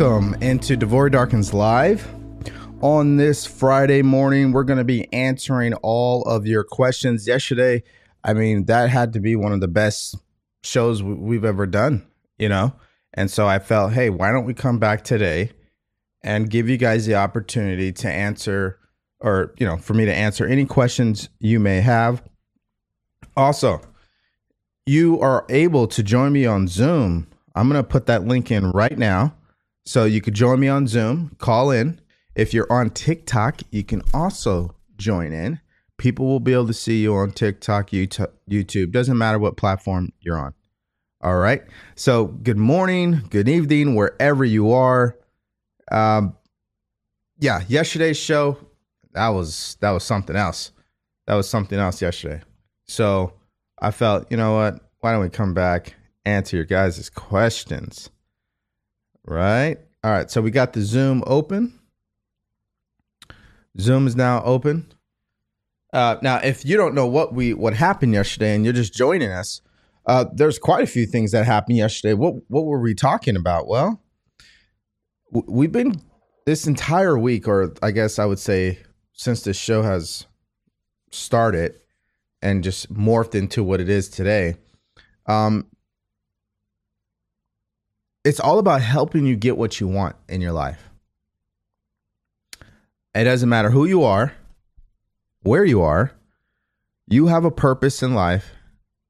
welcome into Devory Darkins Live. On this Friday morning, we're going to be answering all of your questions. Yesterday, I mean, that had to be one of the best shows we've ever done, you know? And so I felt, hey, why don't we come back today and give you guys the opportunity to answer, or, you know, for me to answer any questions you may have. Also, you are able to join me on Zoom. I'm going to put that link in right now. So you could join me on Zoom, call in. If you're on TikTok, you can also join in. People will be able to see you on TikTok, YouTube. Doesn't matter what platform you're on. All right. So good morning, good evening, wherever you are. Um, yeah, yesterday's show that was that was something else. That was something else yesterday. So I felt, you know what? Why don't we come back, answer your guys' questions? Right? All right. So we got the Zoom open. Zoom is now open. Uh, now, if you don't know what we what happened yesterday and you're just joining us, uh, there's quite a few things that happened yesterday. What what were we talking about? Well, we've been this entire week, or I guess I would say since this show has started and just morphed into what it is today. Um, it's all about helping you get what you want in your life. It doesn't matter who you are, where you are, you have a purpose in life,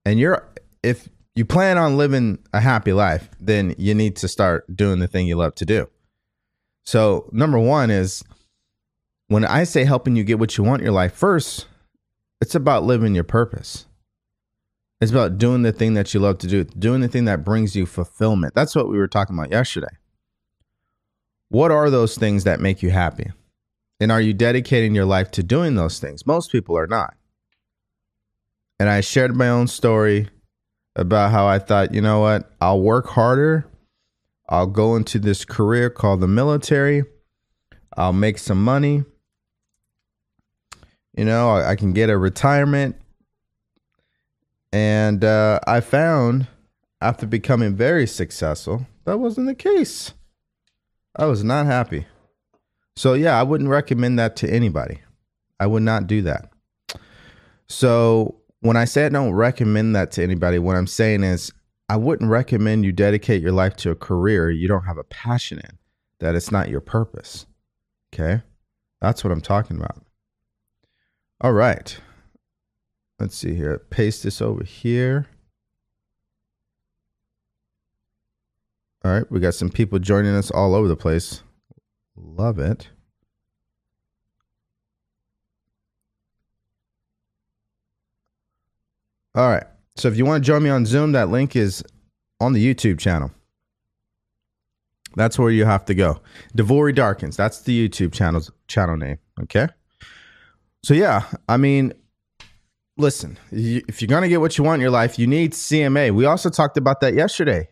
and you're if you plan on living a happy life, then you need to start doing the thing you love to do. So, number one is when I say helping you get what you want in your life, first, it's about living your purpose. It's about doing the thing that you love to do, doing the thing that brings you fulfillment. That's what we were talking about yesterday. What are those things that make you happy? And are you dedicating your life to doing those things? Most people are not. And I shared my own story about how I thought, you know what? I'll work harder. I'll go into this career called the military. I'll make some money. You know, I, can get a retirement and uh, I found after becoming very successful, that wasn't the case. I was not happy. So, yeah, I wouldn't recommend that to anybody. I would not do that. So, when I say I don't recommend that to anybody, what I'm saying is I wouldn't recommend you dedicate your life to a career you don't have a passion in, that it's not your purpose. Okay? That's what I'm talking about. All right. Let's see here. Paste this over here. All right, we got some people joining us all over the place. Love it. All right. So if you want to join me on Zoom, that link is on the YouTube channel. That's where you have to go. Devory Darkins. That's the YouTube channel's channel name. Okay. So yeah, I mean, listen, if you're going to get what you want in your life, you need CMA. We also talked about that yesterday.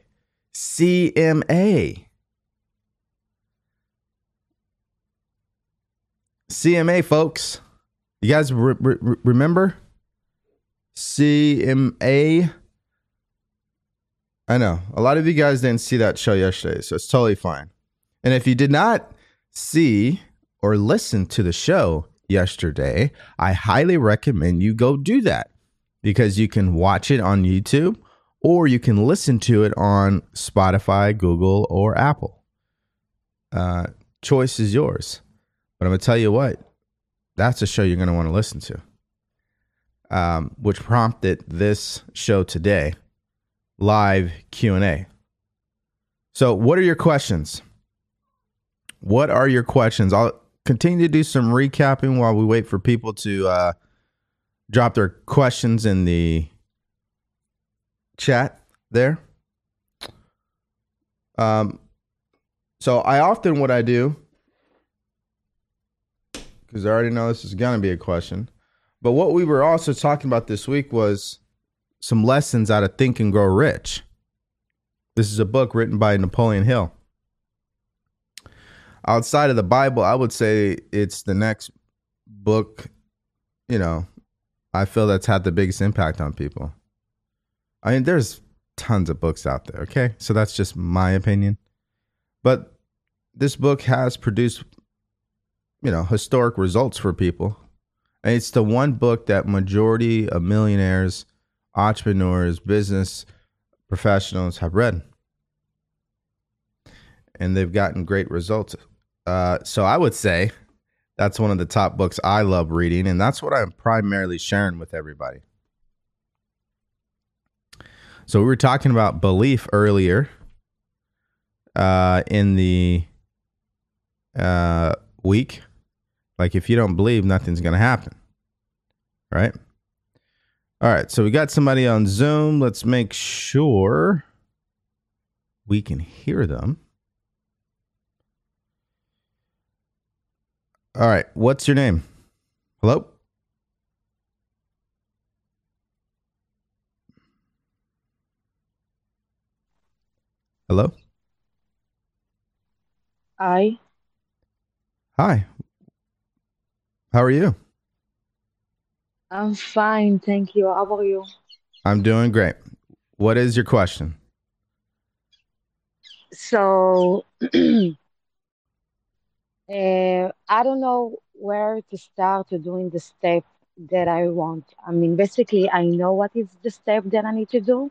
CMA. CMA, folks. You guys re- re- remember? CMA. I know a lot of you guys didn't see that show yesterday, so it's totally fine. And if you did not see or listen to the show, yesterday, I highly recommend you go do that because you can watch it on YouTube or you can listen to it on Spotify, Google, or Apple. Uh, choice is yours. But I'm going to tell you what, that's a show you're going to want to listen to, um, which prompted this show today, live Q&A. So what are your questions? What are your questions? I'll continue to do some recapping while we wait for people to uh, drop their questions in the chat there. Um, so I often what I do because I already know this is going to be a question. But what we were also talking about this week was some lessons out of Think and Grow Rich. This is a book written by Napoleon Hill outside of the Bible, I would say it's the next book, you know, I feel that's had the biggest impact on people. I mean, there's tons of books out there, okay? So that's just my opinion. But this book has produced, you know, historic results for people. And it's the one book that majority of millionaires, entrepreneurs, business professionals have read. And they've gotten great results. Uh, so I would say that's one of the top books I love reading, and that's what I'm primarily sharing with everybody. So we were talking about belief earlier uh, in the uh, week. Like if you don't believe, nothing's going to happen. Right? All right. So we got somebody on Zoom. Let's make sure we can hear them. All right. What's your name? Hello? Hello? Hi. Hi. How are you? I'm fine, thank you. How are you? I'm doing great. What is your question? So, uh, I don't know where to start to doing the step that I want. I mean, basically, I know what is the step that I need to do,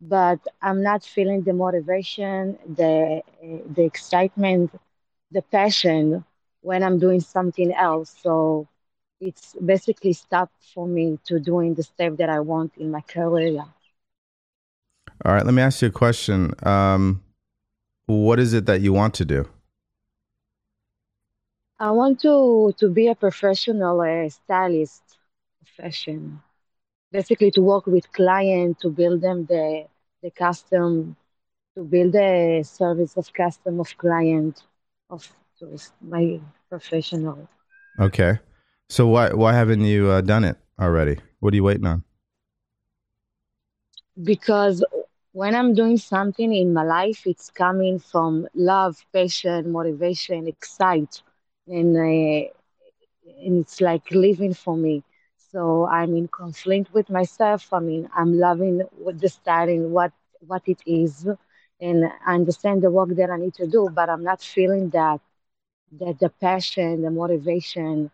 but I'm not feeling the motivation, the uh, the excitement, the passion when I'm doing something else. So it's basically stopped for me to doing the step that I want in my career. All right, let me ask you a question. Um, what is it that you want to do? I want to to be a professional uh, stylist, fashion. Basically, to work with clients to build them the the custom, to build a service of custom of client of tourist, my professional. Okay. So why why haven't you uh, done it already? What are you waiting on? Because when I'm doing something in my life, it's coming from love, passion, motivation, excite, and uh, and it's like living for me. So I'm in conflict with myself. I mean, I'm loving the starting, what what it is, and I understand the work that I need to do, but I'm not feeling that that the passion, the motivation,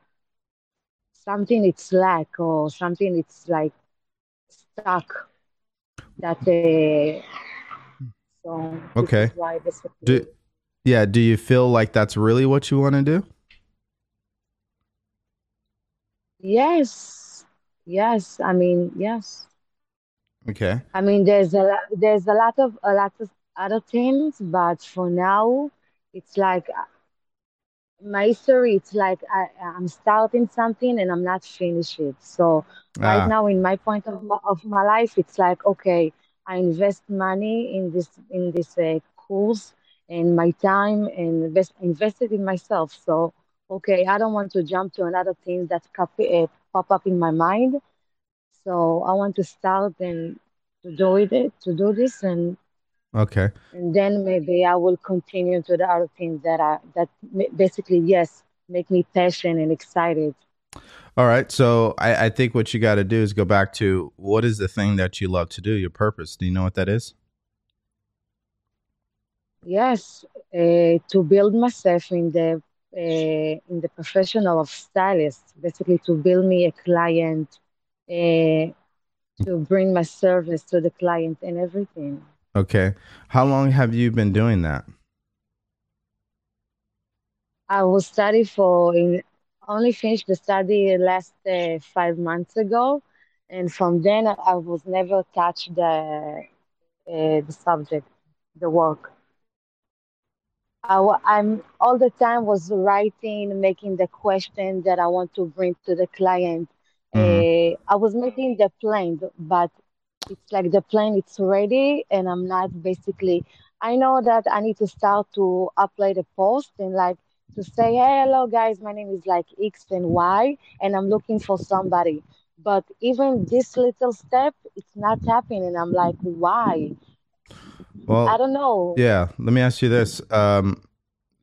something it's lack or something it's like stuck. That uh, so Okay. Do yeah, do you feel like that's really what you want to do? Yes, yes. I mean, yes. Okay. I mean, there's a lo- there's a lot of a lot of other things, but for now, it's like uh, my story. It's like I, I'm starting something and I'm not finished it. So right Ah, now, in my point of my, of my life, it's like okay, I invest money in this in this uh, course and my time and invest invested in myself. So okay, I don't want to jump to another thing that copy, uh, pop up in my mind. So I want to start and to do it, to do this, and okay. and then maybe I will continue to the other things that are that basically yes make me passionate and excited. All right. So I, I think what you got to do is go back to what is the thing that you love to do, your purpose. Do you know what that is? Yes, uh, to build myself in the uh, in the professional of stylist, basically to build me a client, uh, to bring my service to the client and everything. Okay. How long have you been doing that? I was study for in only finished the study last uh, five months ago, and from then I I was never touched the uh, the subject, the work. I, I'm all the time was writing, making the question that I want to bring to the client. hmm Uh, I was making the plan, but it's like the plan it's ready, and I'm not basically. I know that I need to start to upload a post and like to say, hey, hello guys, my name is like X and Y, and I'm looking for somebody. But even this little step, it's not happening. I'm like, why? I don't know. yeah. Let me ask you this. Um,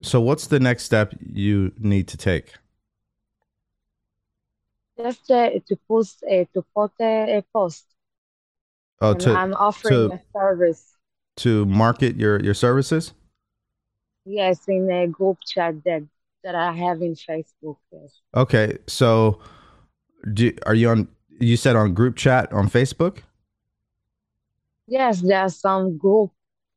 so what's the next step you need to take? Just uh, to post uh, to put a, a post, Oh, and to I'm offering to a service. to market your your services? Yes, in a group chat that that I have in Facebook. Yes. Okay, so do are you on? You said on group chat on Facebook. Yes, there's some group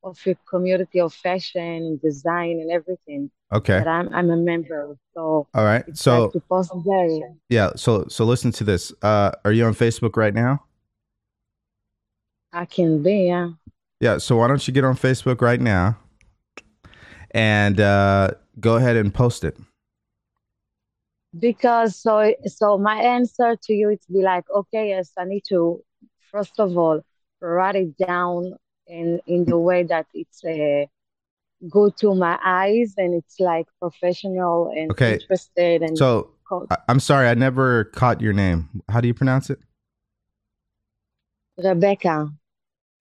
of a community of fashion and design and everything Okay. that I'm I'm a member. So All right. So like to post there. yeah. So so listen to this. Uh, are you on Facebook right now? I can be, yeah. Yeah. So why don't you get on Facebook right now and uh, go ahead and post it. Because so so my answer to you it's be like, okay, yes, I need to first of all write it down in in the way that it's uh, good to my eyes and it's like professional and Okay. interested and So co- I'm sorry, I never caught your name. How do you pronounce it? Rebecca.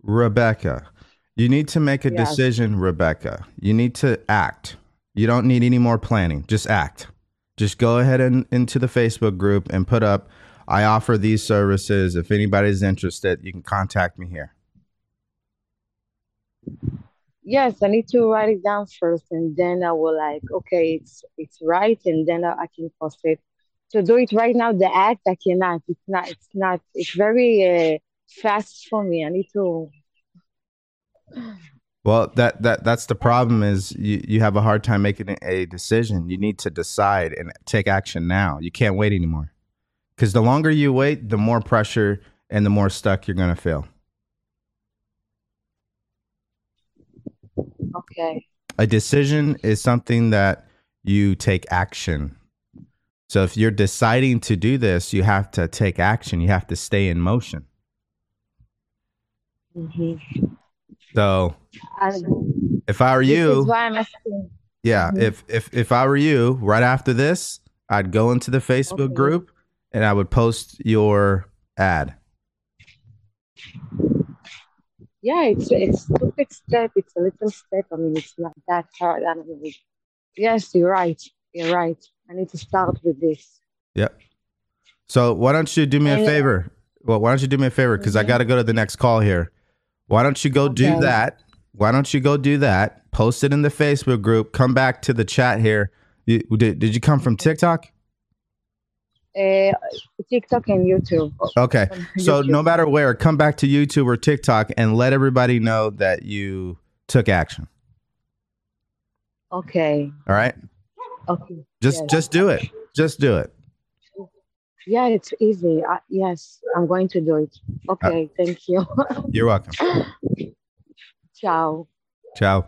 Rebecca. You need to make a Yes. decision, Rebecca. You need to act. You don't need any more planning. Just act. Just go ahead and into the Facebook group and put up, I offer these services. If anybody's interested, you can contact me here. Yes, I need to write it down first, and then I will like, okay, it's it's right, and then I, I can post it. To do it right now, the act I cannot. It's not. It's not. It's very uh, fast for me. I need to. Well, that that that's the problem is you, you have a hard time making a decision. You need to decide and take action now. You can't wait anymore. Cuz the longer you wait, the more pressure and the more stuck you're going to feel. Okay. A decision is something that you take action. So if you're deciding to do this, you have to take action. You have to stay in motion. hmm So if I were you, why I'm asking. yeah, Mhm. if if if I were you, right after this, I'd go into the Facebook Okay. group and I would post your ad. Yeah, it's it's a big step. It's a little step. I mean, it's not that hard. I mean, it- yes, you're right. You're right. I need to start with this. Yep. So why don't you do me a favor? Well, why don't you do me a favor? Because I Mhm. got to go to the next call here. Why don't you go do that? Why don't you go do that? Post it in the Facebook group. Come back to the chat here. You, did, did you come from TikTok? Uh, TikTok and YouTube. Okay. So no matter where, come back to YouTube or TikTok and let everybody know that you took action. Okay. All right. Okay. Just Yes. just do it. Just do it. Yeah, it's easy. Yes, I'm going to do it. Okay. Thank you. You're welcome. Ciao. Ciao.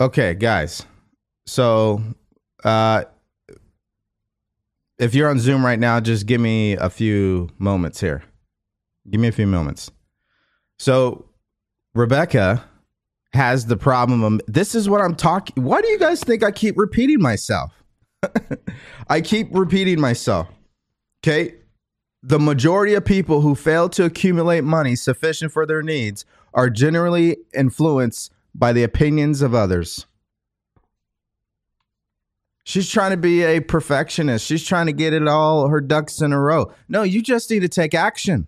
Okay, guys. So, uh, if you're on Zoom right now, just give me a few moments here. Give me a few moments. So, Rebecca has the problem of this is what I'm talking. Why do you guys think I keep repeating myself? I keep repeating myself. Okay. The majority of people who fail to accumulate money sufficient for their needs are generally influenced by the opinions of others. She's trying to be a perfectionist. She's trying to get it all her ducks in a row. No, you just need to take action.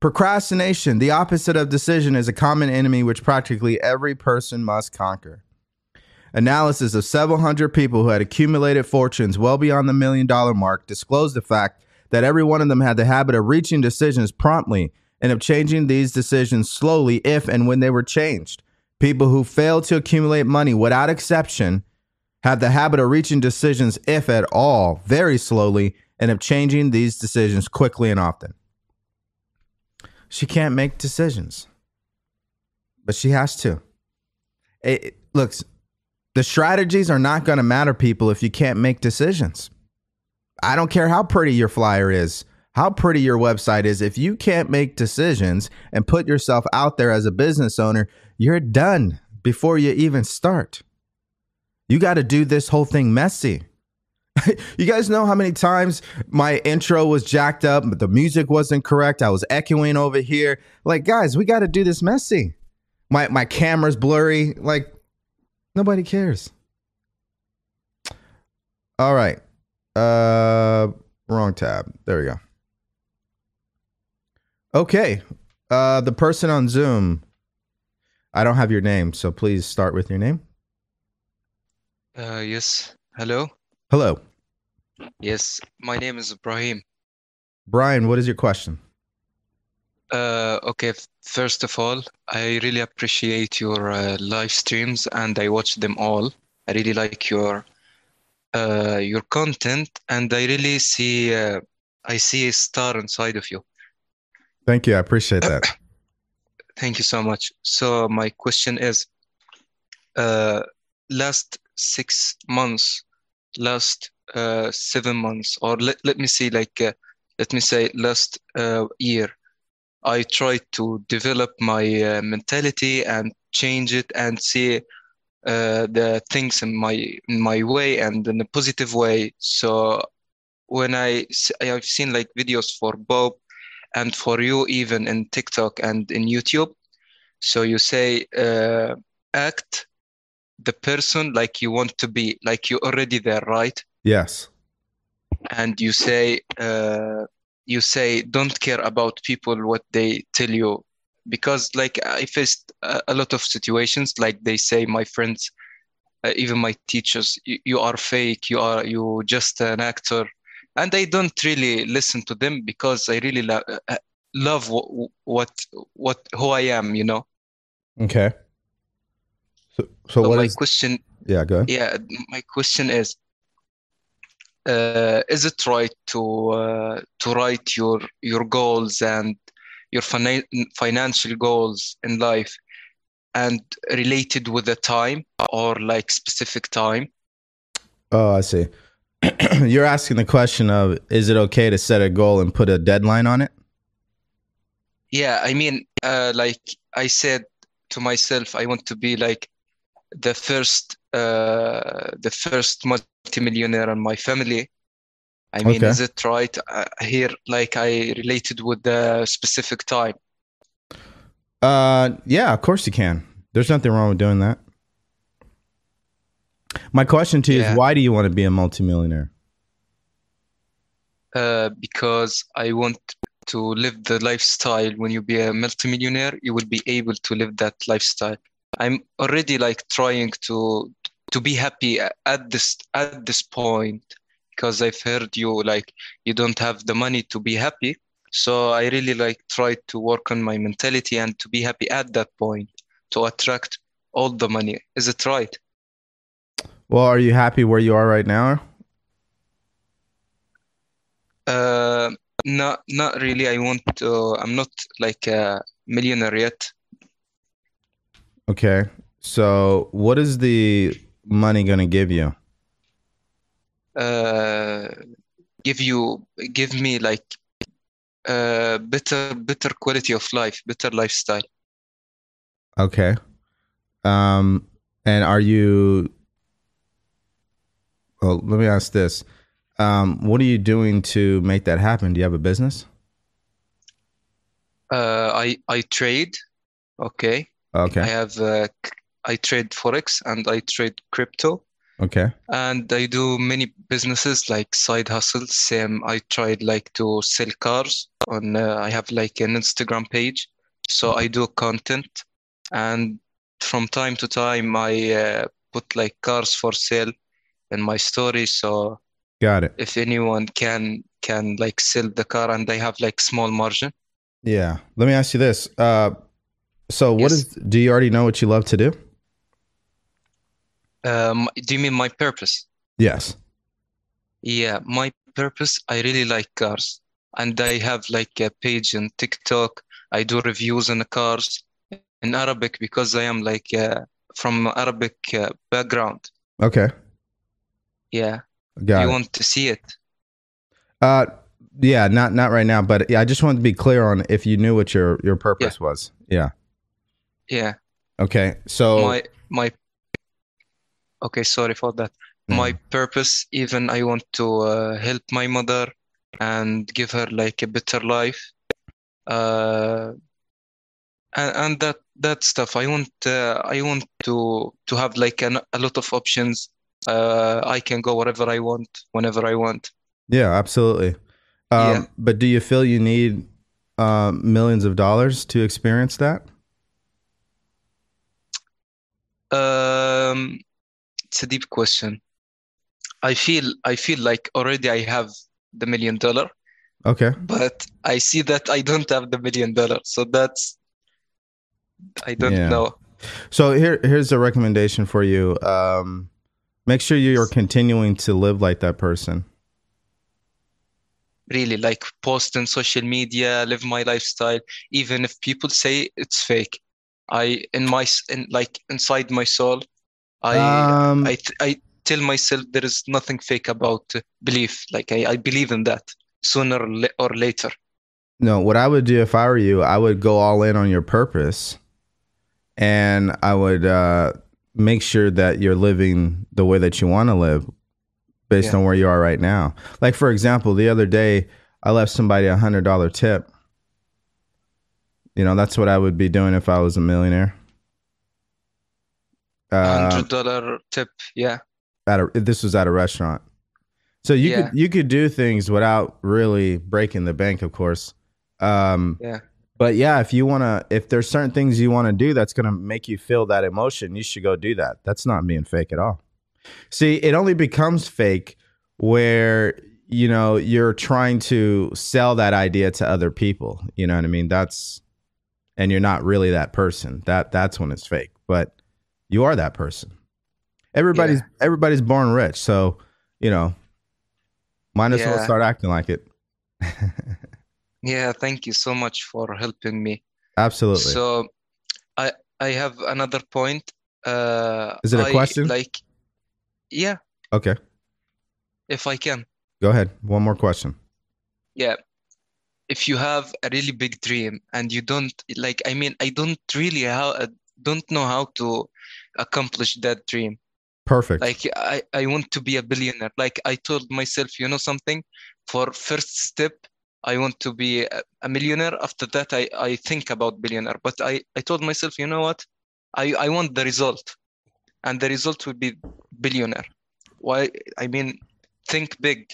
Procrastination, the opposite of decision, is a common enemy which practically every person must conquer. Analysis of several hundred people who had accumulated fortunes well beyond the million dollar mark disclosed the fact that every one of them had the habit of reaching decisions promptly and of changing these decisions slowly if and when they were changed. People who fail to accumulate money without exception have the habit of reaching decisions, if at all, very slowly and of changing these decisions quickly and often. She can't make decisions, but she has to. It, it- looks, the strategies are not going to matter, people, if you can't make decisions. I don't care how pretty your flyer is, how pretty your website is. If you can't make decisions and put yourself out there as a business owner, you're done before you even start. You got to do this whole thing messy. you guys know how many times my intro was jacked up, but the music wasn't correct. I was echoing over here. Like, guys, we got to do this messy. My my camera's blurry. Like, nobody cares. All right. Uh Wrong tab. There we go. Okay. Uh, the person on Zoom. I don't have your name, so please start with your name. Uh, yes. Hello. Hello, Yes, my name is Ibrahim. Brian. What is your question? Uh, okay, first of all, I really appreciate your uh, live streams and I watch them all. I really like your uh, your content and I really see uh, I see a star inside of you. Thank you. I appreciate that. Thank you so much. So my question is, uh, last six months, last uh, seven months, or let, let me see, like, uh, let me say last uh, year, I tried to develop my uh, mentality and change it and see uh, the things in my in my way and in a positive way. So when I I've seen like videos for Bob and for you even in TikTok and in YouTube. So you say uh, act the person like you want to be, like you're already there, right? Yes. And you say uh, you say don't care about people what they tell you because like I faced a, lot of situations like they say my friends uh, even my teachers you, you are fake you are you just an actor and I don't really listen to them because I really lo- uh, love what what what who I am you know Okay. So, so so what my is? question Yeah. Go ahead. yeah my question is uh, is it right to uh, to write your your goals and your fina- financial goals in life and related with the time or like specific time Oh, I see. You're asking the question of is it okay to set a goal and put a deadline on it? yeah i mean uh, like i said to myself i want to be like the first uh, the first multimillionaire in my family i mean Okay. is it right uh, here like i related with the specific time Uh, yeah, of course you can. There's nothing wrong with doing that. My question to you Yeah. is why do you want to be a multimillionaire? uh, because I want to live the lifestyle. When you be a multimillionaire, you will be able to live that lifestyle. I'm already like trying to to be happy at this at this point because I've heard you like you don't have the money to be happy. So I really like try to work on my mentality and to be happy at that point to attract all the money. Is it right? Well, are you happy where you are right now? Uh, not not really. I want to. I'm not like a millionaire yet. Okay. So, what is the money going to give you? uh, give you give me like uh, better better quality of life, better lifestyle. Okay. Um, and are you? Well, let me ask this. Um, what are you doing to make that happen? Do you have a business? Uh, I I trade, okay. Okay. I have uh, I trade forex and I trade crypto Okay. and I do many businesses like side hustles. Same, I tried like to sell cars on. Uh, I have like an Instagram page, so I do content and from time to time I uh, put like cars for sale in my story. So. Got it. if anyone can can like sell the car and they have like small margin Yeah. Let me ask you this. Uh, so what Yes. is? Do you already know what you love to do? um do you mean my purpose Yes. yeah my purpose I really like cars and I have like a page on TikTok I do reviews on the cars in Arabic because I am like uh, from Arabic uh, background Okay. Yeah Got you it. want to see it Uh, yeah. Not not right now, but yeah, I just wanted to be clear on if you knew what your your purpose was. Yeah. yeah Okay. So my my okay sorry for that Mm. my purpose even I want to uh, help my mother and give her like a better life uh and, and that that stuff I want uh, I want to to have like an, a lot of options uh I can go wherever I want whenever I want Yeah, absolutely. Um, Yeah. But do you feel you need uh, millions of dollars to experience that? Um, it's a deep question. I feel I feel like already I have the million dollar, Okay. but I see that I don't have the million dollar. So that's I don't Yeah. know. So here, here's a recommendation for you. Um, make sure you're continuing to live like that person. Really, like post on social media, live my lifestyle, even if people say it's fake. I in my in like inside my soul, I um, I th- I tell myself there is nothing fake about belief. Like I, I believe in that sooner or later. no, what I would do if I were you, I would go all in on your purpose, and I would uh, make sure that you're living the way that you want to live, based Yeah. on where you are right now. Like for example, the other day I left somebody a hundred dollar tip. You know, that's what I would be doing if I was a millionaire. Uh, Hundred dollar tip, yeah, at a this was at a restaurant. So you Yeah. could you could do things without really breaking the bank, of course. Um, yeah, but yeah, if you want to, if there's certain things you want to do that's going to make you feel that emotion, you should go do that. That's not being fake at all. See, it only becomes fake where you know you're trying to sell that idea to other people. You know what I mean? That's and you're not really that person. That that's when it's fake. But you are that person. Everybody's everybody's born rich, so you know, might as well start acting like it. yeah. Thank you so much for helping me. Absolutely. So, I I have another point. Uh, Is it a I, question? Like, yeah, okay, if I can. go ahead. One more question. Yeah. If you have a really big dream and you don't like, I mean, I don't really how uh, don't know how to accomplish that dream. Perfect. Like I, I want to be a billionaire. Like I told myself, you know something? For first step, I want to be a, millionaire. After that, I, I think about billionaire. But I, I told myself, you know what? I, I want the result. And the result will be billionaire. Why? I mean, think big.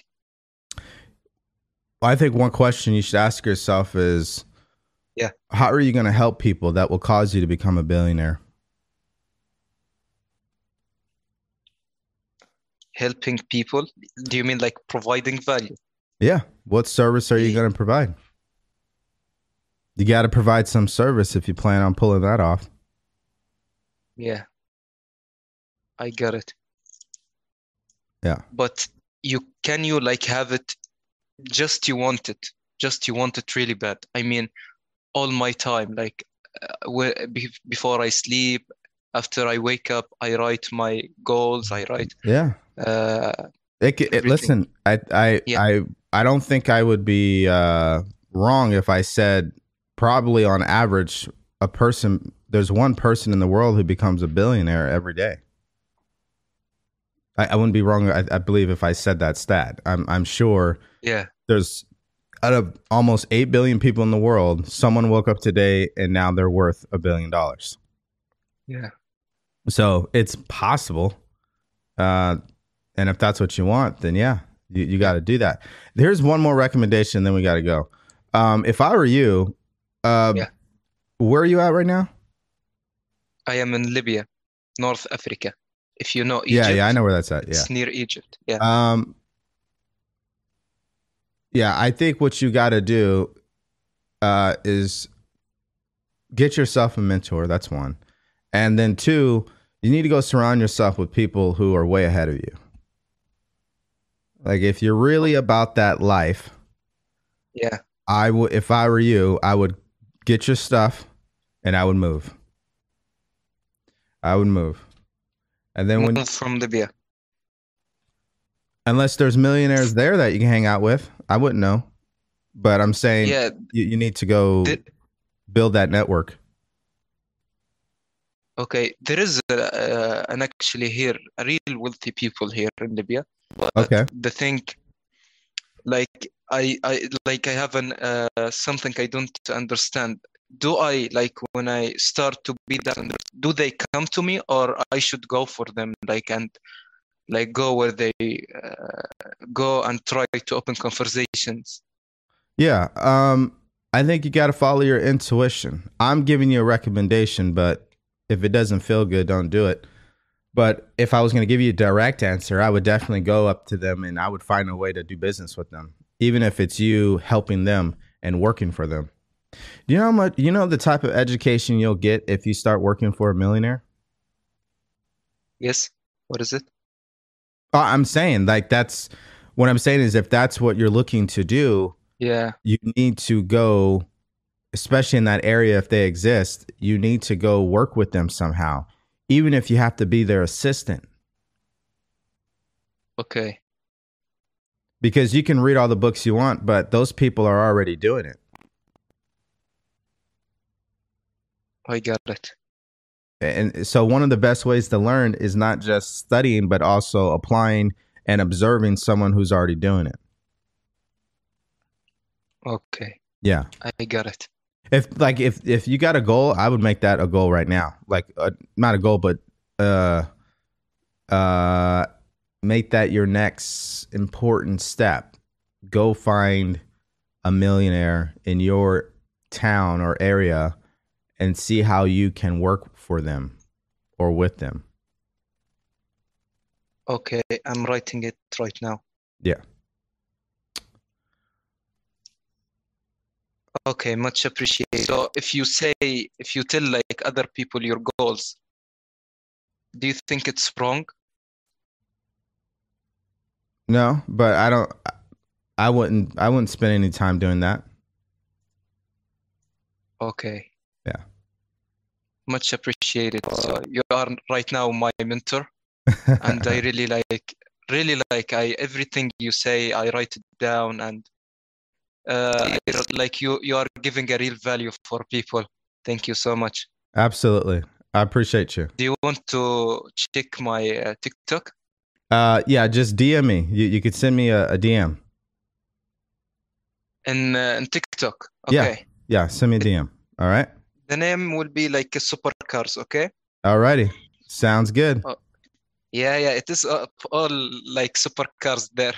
I think one question you should ask yourself is, Yeah. how are you going to help people that will cause you to become a billionaire? Helping people. Do you mean like providing value? Yeah. What service are you going to provide? You got to provide some service if you plan on pulling that off. Yeah. I got it. Yeah. But you can you like have it just you want it, just you want it really bad. I mean, all my time, like uh, be- before I sleep, after I wake up, I write my goals. I write. Yeah. Uh, It, it, listen, I, I, Yeah. I, I don't think I would be uh, wrong if I said probably on average, a person, there's one person in the world who becomes a billionaire every day. I, I wouldn't be wrong. I, I believe if I said that stat, I'm, I'm sure yeah, there's out of almost 8 billion people in the world, someone woke up today and now they're worth a billion dollars. yeah, So it's possible. Uh, and if that's what you want, then yeah, you, you got to do that. Here's one more recommendation, then we got to go. Um, if I were you, uh, Yeah. where are you at right now? I am in Libya, North Africa. If you know Yeah, Egypt, yeah, I know where that's at. Yeah. it's near Egypt. Yeah, Um, yeah, I think what you got to do uh, is get yourself a mentor. That's one. And then two, you need to go surround yourself with people who are way ahead of you. Like if you're really about that life, yeah, I would if I were you, I would get your stuff and I would move. I would move. And then when from Libya. unless there's millionaires there that you can hang out with, I wouldn't know. But I'm saying Yeah, you, you need to go the- build that network. Okay, there is a, uh, an actually here a real wealthy people here in Libya. But Okay. the thing, like I, I like I have an uh, something I don't understand. Do I like when I start to be that? Do they come to me or I should go for them? Like and like go where they uh, go and try to open conversations. Yeah. Um, I think you got to follow your intuition. I'm giving you a recommendation, but if it doesn't feel good, don't do it. But if I was going to give you a direct answer, I would definitely go up to them and I would find a way to do business with them, even if it's you helping them and working for them. Do you know how much, you know, the type of education you'll get if you start working for a millionaire? Yes. What is it? Oh, I'm saying, like, that's what I'm saying is if that's what you're looking to do, Yeah. you need to go, especially in that area, if they exist, you need to go work with them somehow, even if you have to be their assistant. Okay. Because you can read all the books you want, but those people are already doing it. I got it. And so, one of the best ways to learn is not just studying, but also applying and observing someone who's already doing it. Okay. Yeah. I got it. If like if if you got a goal, I would make that a goal right now. Like uh, not a goal, but uh uh make that your next important step. Go find a millionaire in your town or area and see how you can work for them or with them. Okay. I'm writing it right now. Yeah. Okay, much appreciated. So if you say, if you tell like other people your goals, do you think it's wrong? No, but I don't I wouldn't I wouldn't spend any time doing that. Okay. Yeah. Much appreciated. So you are right now my mentor, and I really like, really like I everything you say, I write it down, and uh, like you you are giving a real value for people. Thank you so much. Absolutely. I appreciate you. Do you want to check my uh, TikTok? Uh, yeah, just DM me. You you could send me a, a DM. In, uh, in TikTok. Yeah. Okay. Yeah, send me a DM. All right. The name will be like Supercars, okay? Alrighty. Sounds good. Yeah, yeah, it is uh, all like supercars there.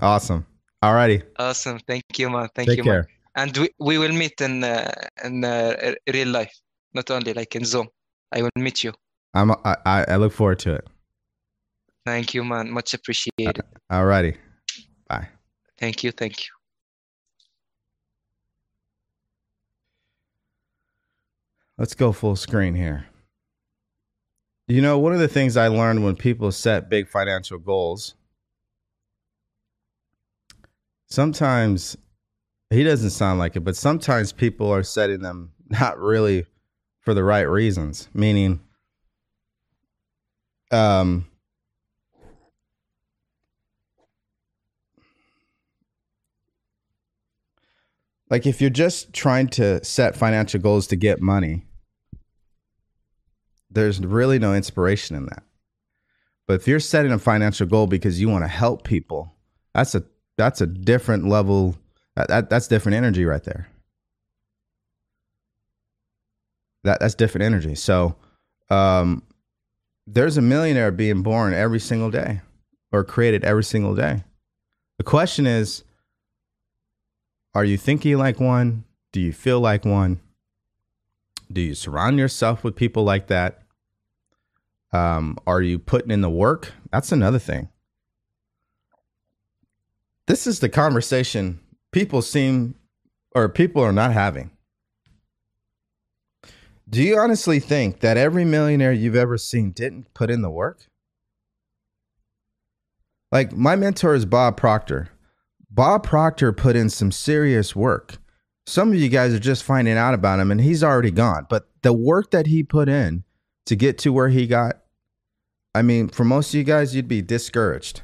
Awesome. Alrighty. Awesome. Thank you, man. Thank Take you, man. care. And we, we will meet in uh, in uh, real life, not only like in Zoom. I will meet you. I'm I, I I look forward to it. Thank you, man. Much appreciated. Alrighty. Bye. Thank you. Thank you. Let's go full screen here. You know, one of the things I learned when people set big financial goals, sometimes he doesn't sound like it, but sometimes people are setting them not really for the right reasons, meaning um like if you're just trying to set financial goals to get money, there's really no inspiration in that. But if you're setting a financial goal because you want to help people, that's a that's a different level. That, that that's different energy right there. That that's different energy. So, um, there's a millionaire being born every single day, or created every single day. The question is, are you thinking like one? Do you feel like one? Do you surround yourself with people like that? Um, are you putting in the work? That's another thing. This is the conversation people seem or people are not having. Do you honestly think that every millionaire you've ever seen didn't put in the work? Like my mentor is Bob Proctor. Bob Proctor put in some serious work. Some of you guys are just finding out about him and he's already gone. But the work that he put in to get to where he got, I mean, for most of you guys, you'd be discouraged.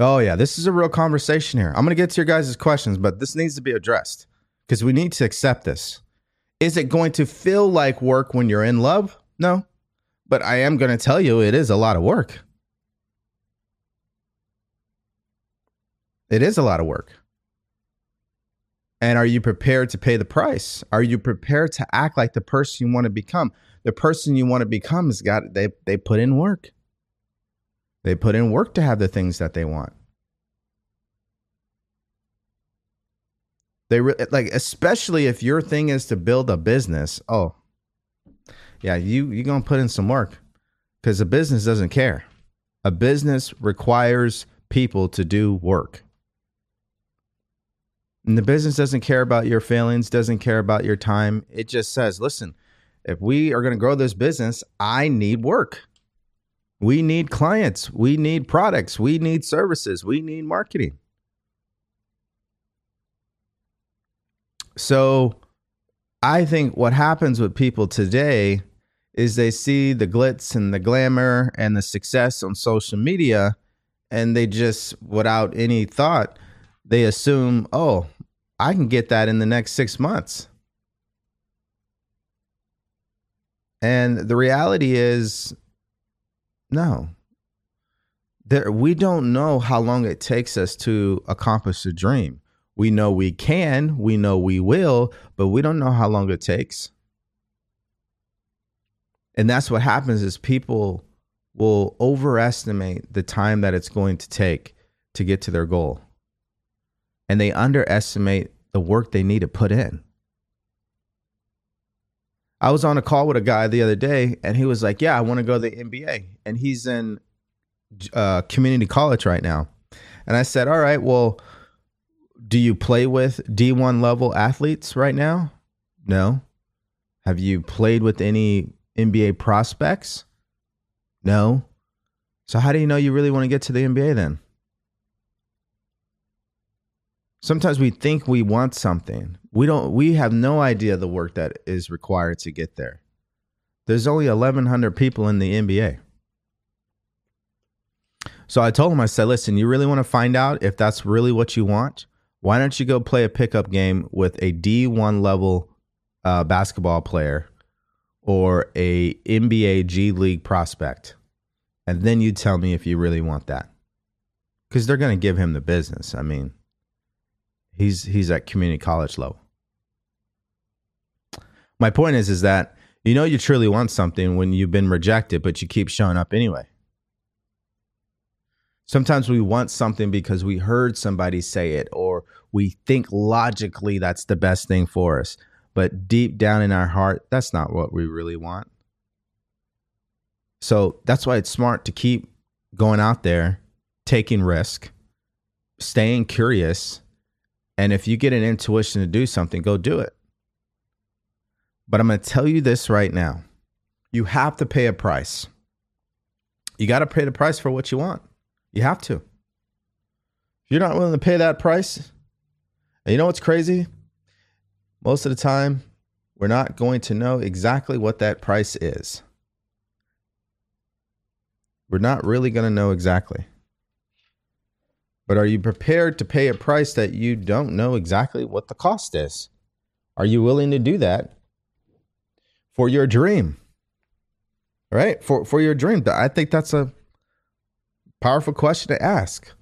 Oh, yeah, this is a real conversation here. I'm going to get to your guys' questions, but this needs to be addressed because we need to accept this. Is it going to feel like work when you're in love? No. But I am going to tell you it is a lot of work. It is a lot of work. And are you prepared to pay the price? Are you prepared to act like the person you want to become? The person you want to become has got they they put in work. They put in work to have the things that they want. They re- like especially if your thing is to build a business. Oh, yeah, you you're gonna put in some work because a business doesn't care. A business requires people to do work. And the business doesn't care about your feelings, doesn't care about your time. It just says, listen, if we are going to grow this business, I need work. We need clients. We need products. We need services. We need marketing. So I think what happens with people today is they see the glitz and the glamour and the success on social media and they just without any thought they assume oh i can get that in the next six months and the reality is no there we don't know how long it takes us to accomplish a dream we know we can we know we will but we don't know how long it takes and that's what happens is people will overestimate the time that it's going to take to get to their goal. And they underestimate the work they need to put in. I was on a call with a guy the other day and he was like, Yeah, I want to go to the NBA. And he's in uh, community college right now. And I said, All right, well, do you play with D1 level athletes right now? No. Have you played with any NBA prospects? No. So how do you know you really want to get to the NBA then? Sometimes we think we want something. We don't we have no idea the work that is required to get there. There's only 1100 people in the NBA. So I told him I said, "Listen, you really want to find out if that's really what you want? Why don't you go play a pickup game with a D1 level uh, basketball player or a NBA G League prospect. And then you tell me if you really want that. Cuz they're going to give him the business. I mean, he's he's at community college level. My point is is that you know you truly want something when you've been rejected but you keep showing up anyway. Sometimes we want something because we heard somebody say it or we think logically that's the best thing for us but deep down in our heart, that's not what we really want. So that's why it's smart to keep going out there, taking risk, staying curious. And if you get an intuition to do something, go do it. But I'm going to tell you this right now you have to pay a price. You got to pay the price for what you want. You have to. If you're not willing to pay that price, and you know what's crazy? most of the time, we're not going to know exactly what that price is. We're not really going to know exactly. But are you prepared to pay a price that you don't know exactly what the cost is? Are you willing to do that for your dream? Right? For for your dream. I think that's a powerful question to ask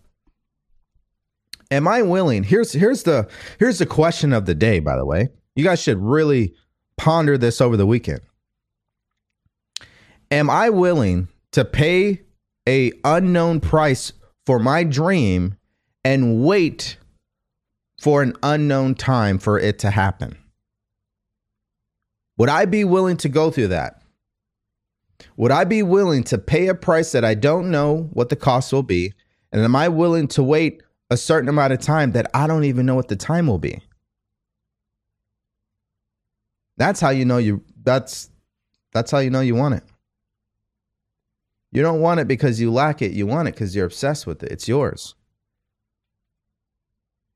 am I willing? Here's here's the here's the question of the day, by the way. You guys should really ponder this over the weekend. Am I willing to pay a unknown price for my dream and wait for an unknown time for it to happen? Would I be willing to go through that? Would I be willing to pay a price that I don't know what the cost will be? And am I willing to wait a certain amount of time that I don't even know what the time will be. That's how you know you that's that's how you know you want it. You don't want it because you lack it. You want it because you're obsessed with it. It's yours.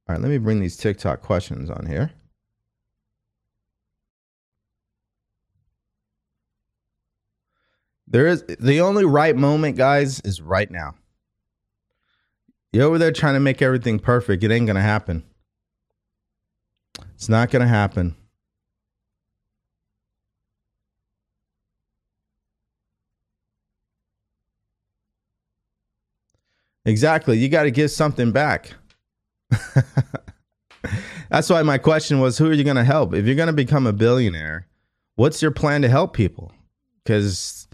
All right, let me bring these TikTok questions on here. There is the only right moment, guys, is right now. You're over there trying to make everything perfect. It ain't going to happen. It's not going to happen. Exactly. You got to give something back. That's why my question was who are you going to help? If you're going to become a billionaire, what's your plan to help people? Because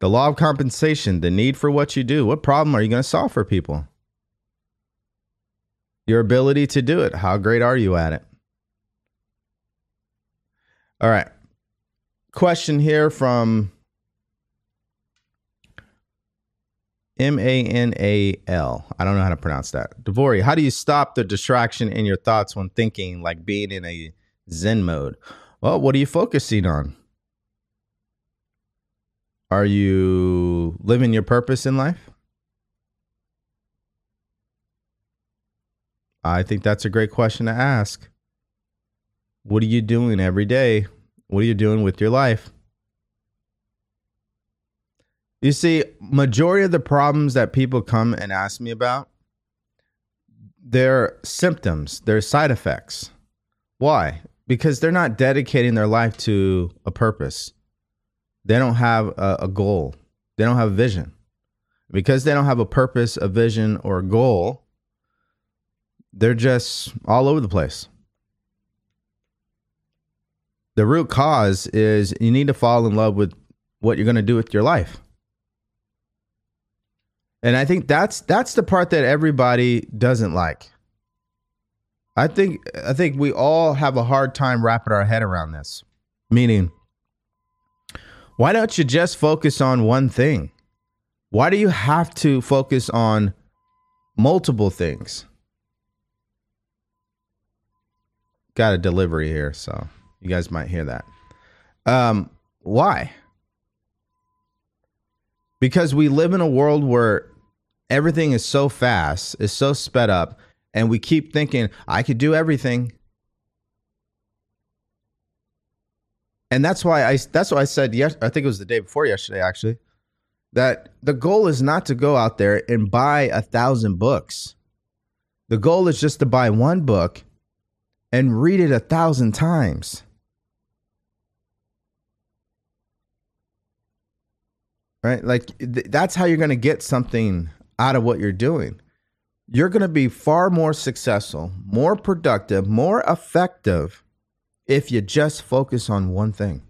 the law of compensation, the need for what you do, what problem are you going to solve for people? Your ability to do it. How great are you at it? All right. Question here from M A N A L. I don't know how to pronounce that. Devory, how do you stop the distraction in your thoughts when thinking, like being in a Zen mode? Well, what are you focusing on? Are you living your purpose in life? I think that's a great question to ask. What are you doing every day? What are you doing with your life? You see, majority of the problems that people come and ask me about, they're symptoms, they're side effects. Why? Because they're not dedicating their life to a purpose. They don't have a, a goal. They don't have a vision. Because they don't have a purpose, a vision, or a goal, they're just all over the place. The root cause is you need to fall in love with what you're going to do with your life. And I think that's that's the part that everybody doesn't like. I think I think we all have a hard time wrapping our head around this. Meaning why don't you just focus on one thing? Why do you have to focus on multiple things? Got a delivery here, so you guys might hear that. Um, why? Because we live in a world where everything is so fast, is so sped up, and we keep thinking, I could do everything. And that's why I that's why I said yes, I think it was the day before yesterday actually, that the goal is not to go out there and buy a thousand books. The goal is just to buy one book and read it a thousand times. Right? Like th- that's how you're going to get something out of what you're doing. You're going to be far more successful, more productive, more effective if you just focus on one thing.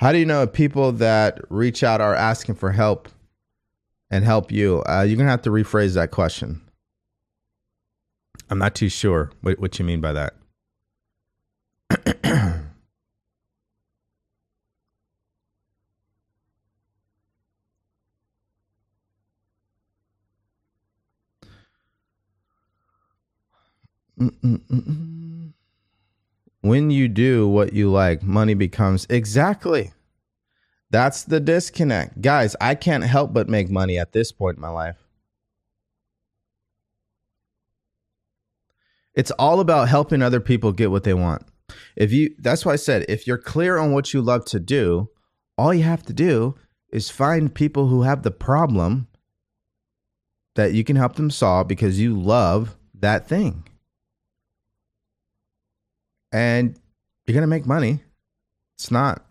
How do you know people that reach out are asking for help and help you? Uh, you're going to have to rephrase that question. I'm not too sure what, what you mean by that. When you do what you like, money becomes exactly. That's the disconnect. Guys, I can't help but make money at this point in my life. It's all about helping other people get what they want. If you that's why I said if you're clear on what you love to do, all you have to do is find people who have the problem that you can help them solve because you love that thing and you're going to make money. It's not,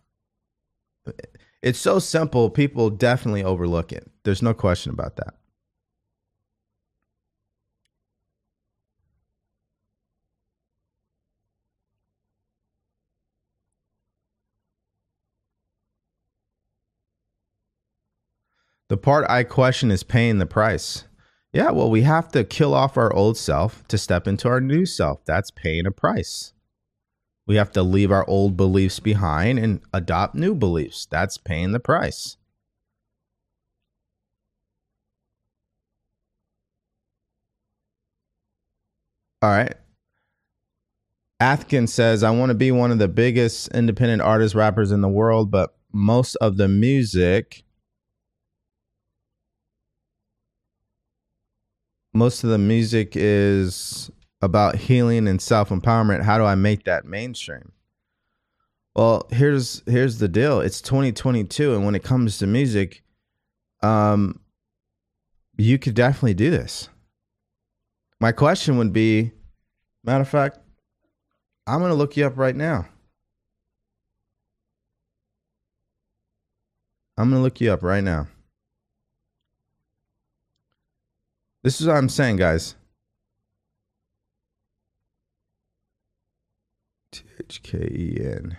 it's so simple. People definitely overlook it. There's no question about that. The part I question is paying the price. Yeah, well, we have to kill off our old self to step into our new self. That's paying a price. We have to leave our old beliefs behind and adopt new beliefs. That's paying the price. All right. Athkin says, I want to be one of the biggest independent artist rappers in the world, but most of the music, most of the music is about healing and self-empowerment how do i make that mainstream well here's here's the deal it's 2022 and when it comes to music um you could definitely do this my question would be matter of fact I'm to look you up right now. I'm to look you up right now. This is what I'm saying, guys. T H K E N.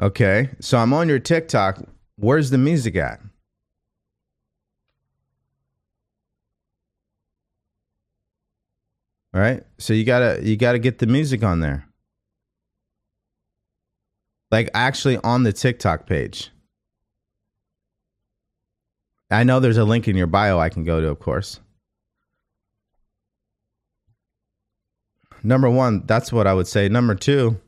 Okay, so I'm on your TikTok. Where's the music at? All right, so you gotta you gotta get the music on there, like actually on the TikTok page. I know there's a link in your bio I can go to, of course. Number one, that's what I would say. Number two,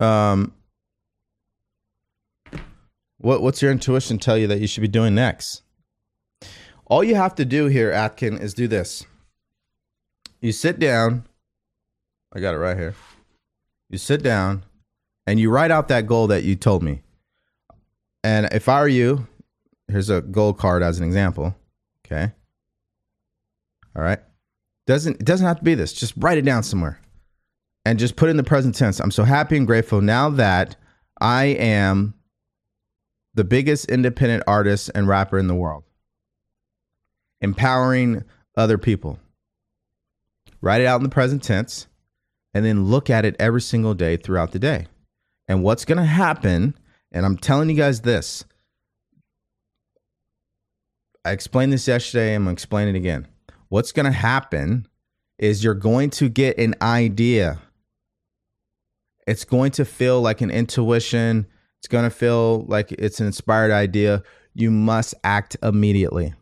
um, what what's your intuition tell you that you should be doing next? All you have to do here, Atkin, is do this. You sit down. I got it right here. You sit down and you write out that goal that you told me. And if I were you, here's a gold card as an example. Okay. All right. Doesn't it doesn't have to be this. Just write it down somewhere. And just put in the present tense. I'm so happy and grateful now that I am the biggest independent artist and rapper in the world. Empowering other people. Write it out in the present tense and then look at it every single day throughout the day. And what's going to happen, and I'm telling you guys this. I explained this yesterday, I'm going to explain it again. What's going to happen is you're going to get an idea. It's going to feel like an intuition. It's going to feel like it's an inspired idea. You must act immediately.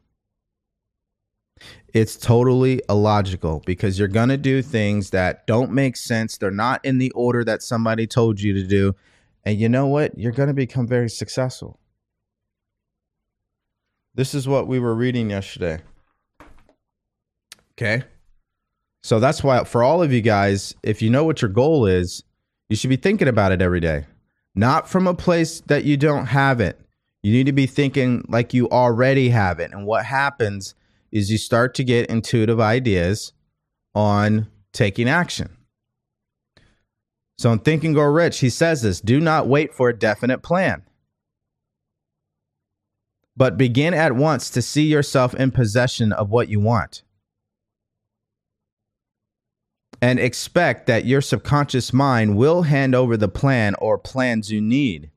It's totally illogical because you're going to do things that don't make sense. They're not in the order that somebody told you to do. And you know what? You're going to become very successful. This is what we were reading yesterday. Okay. So that's why, for all of you guys, if you know what your goal is, you should be thinking about it every day, not from a place that you don't have it. You need to be thinking like you already have it. And what happens is you start to get intuitive ideas on taking action. So in Think and Grow Rich, he says this do not wait for a definite plan, but begin at once to see yourself in possession of what you want. And expect that your subconscious mind will hand over the plan or plans you need.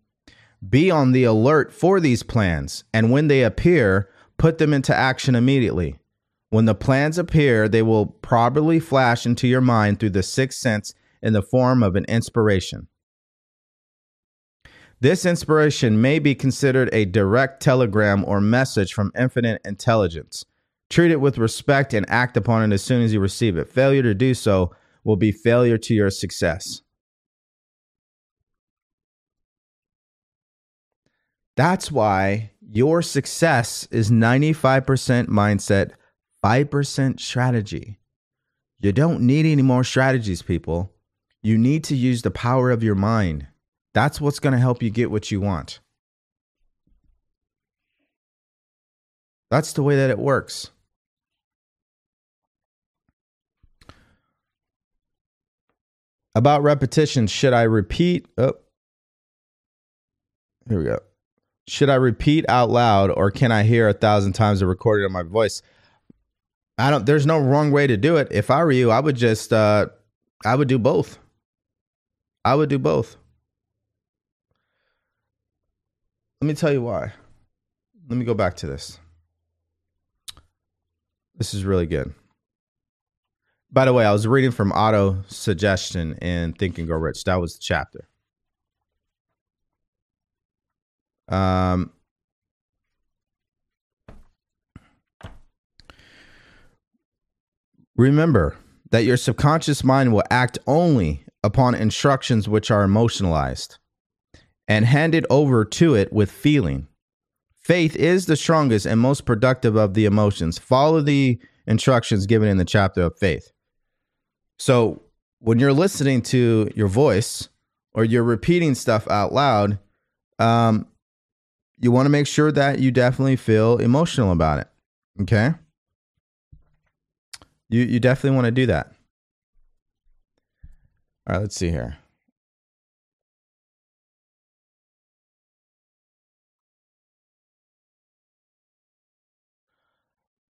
Be on the alert for these plans, and when they appear, put them into action immediately. When the plans appear, they will probably flash into your mind through the sixth sense in the form of an inspiration. This inspiration may be considered a direct telegram or message from infinite intelligence. Treat it with respect and act upon it as soon as you receive it. Failure to do so will be failure to your success. That's why your success is 95% mindset, 5% strategy. You don't need any more strategies, people. You need to use the power of your mind. That's what's going to help you get what you want. That's the way that it works. About repetition, should I repeat? Oh, here we go. Should I repeat out loud or can I hear a thousand times the recording of my voice? I don't there's no wrong way to do it. If I were you, I would just uh I would do both. I would do both. Let me tell you why. Let me go back to this. This is really good. By the way, I was reading from Auto Suggestion in Think and Grow Rich. That was the chapter. Um, remember that your subconscious mind will act only upon instructions which are emotionalized and handed over to it with feeling. Faith is the strongest and most productive of the emotions. Follow the instructions given in the chapter of faith. So, when you're listening to your voice or you're repeating stuff out loud, um, you want to make sure that you definitely feel emotional about it. Okay? You you definitely want to do that. All right, let's see here.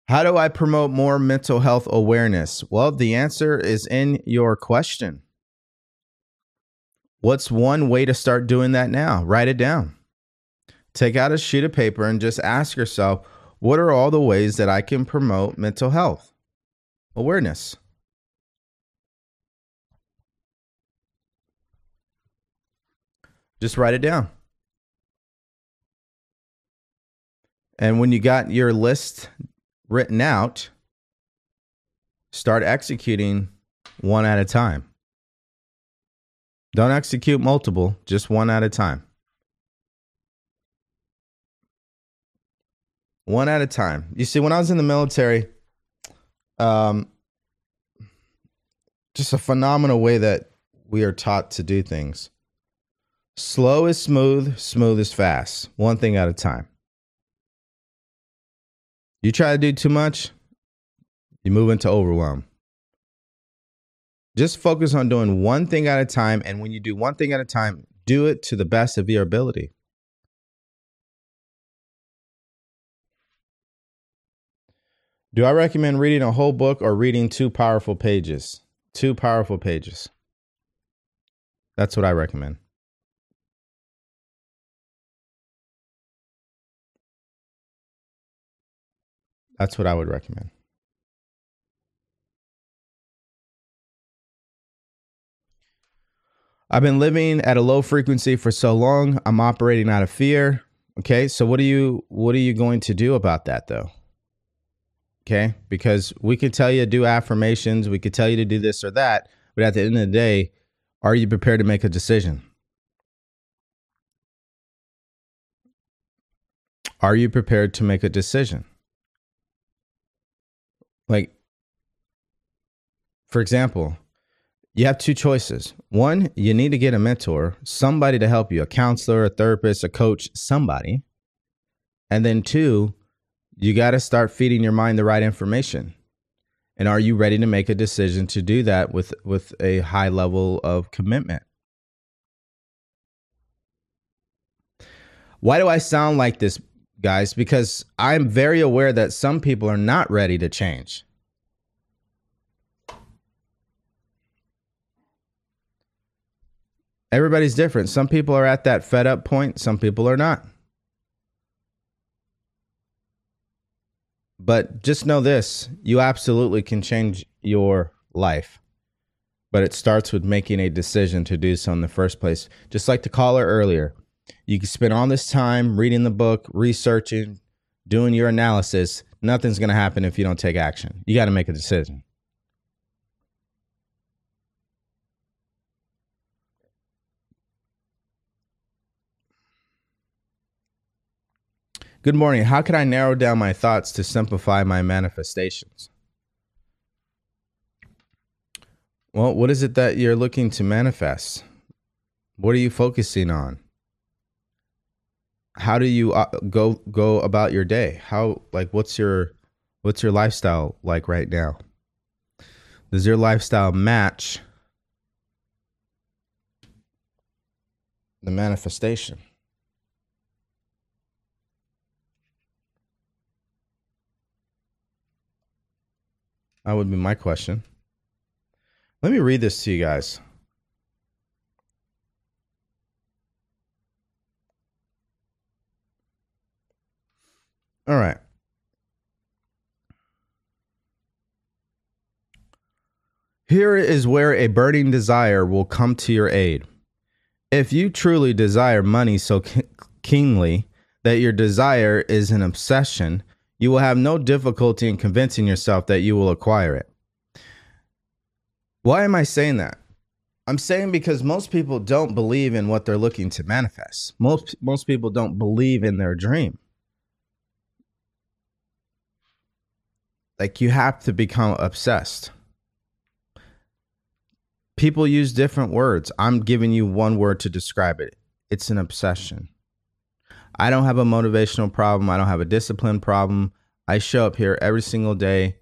How do I promote more mental health awareness? Well, the answer is in your question. What's one way to start doing that now? Write it down. Take out a sheet of paper and just ask yourself what are all the ways that I can promote mental health awareness? Just write it down. And when you got your list written out, start executing one at a time. Don't execute multiple, just one at a time. One at a time. You see, when I was in the military, um, just a phenomenal way that we are taught to do things. Slow is smooth, smooth is fast. One thing at a time. You try to do too much, you move into overwhelm. Just focus on doing one thing at a time. And when you do one thing at a time, do it to the best of your ability. Do I recommend reading a whole book or reading two powerful pages? Two powerful pages. That's what I recommend. That's what I would recommend. I've been living at a low frequency for so long. I'm operating out of fear. Okay, so what are you what are you going to do about that though? Okay, because we could tell you to do affirmations, we could tell you to do this or that, but at the end of the day, are you prepared to make a decision? Are you prepared to make a decision? Like, for example, you have two choices. One, you need to get a mentor, somebody to help you, a counselor, a therapist, a coach, somebody. And then two, you got to start feeding your mind the right information. And are you ready to make a decision to do that with with a high level of commitment? Why do I sound like this guys, because I'm very aware that some people are not ready to change. Everybody's different. Some people are at that fed up point, some people are not. But just know this you absolutely can change your life. But it starts with making a decision to do so in the first place. Just like the caller earlier, you can spend all this time reading the book, researching, doing your analysis. Nothing's going to happen if you don't take action. You got to make a decision. Good morning. How can I narrow down my thoughts to simplify my manifestations? Well, what is it that you're looking to manifest? What are you focusing on? How do you uh, go go about your day? How like what's your what's your lifestyle like right now? Does your lifestyle match the manifestation? That would be my question. Let me read this to you guys. All right. Here is where a burning desire will come to your aid. If you truly desire money so keenly that your desire is an obsession, you will have no difficulty in convincing yourself that you will acquire it. Why am I saying that? I'm saying because most people don't believe in what they're looking to manifest. Most most people don't believe in their dream. Like you have to become obsessed. People use different words. I'm giving you one word to describe it. It's an obsession. I don't have a motivational problem. I don't have a discipline problem. I show up here every single day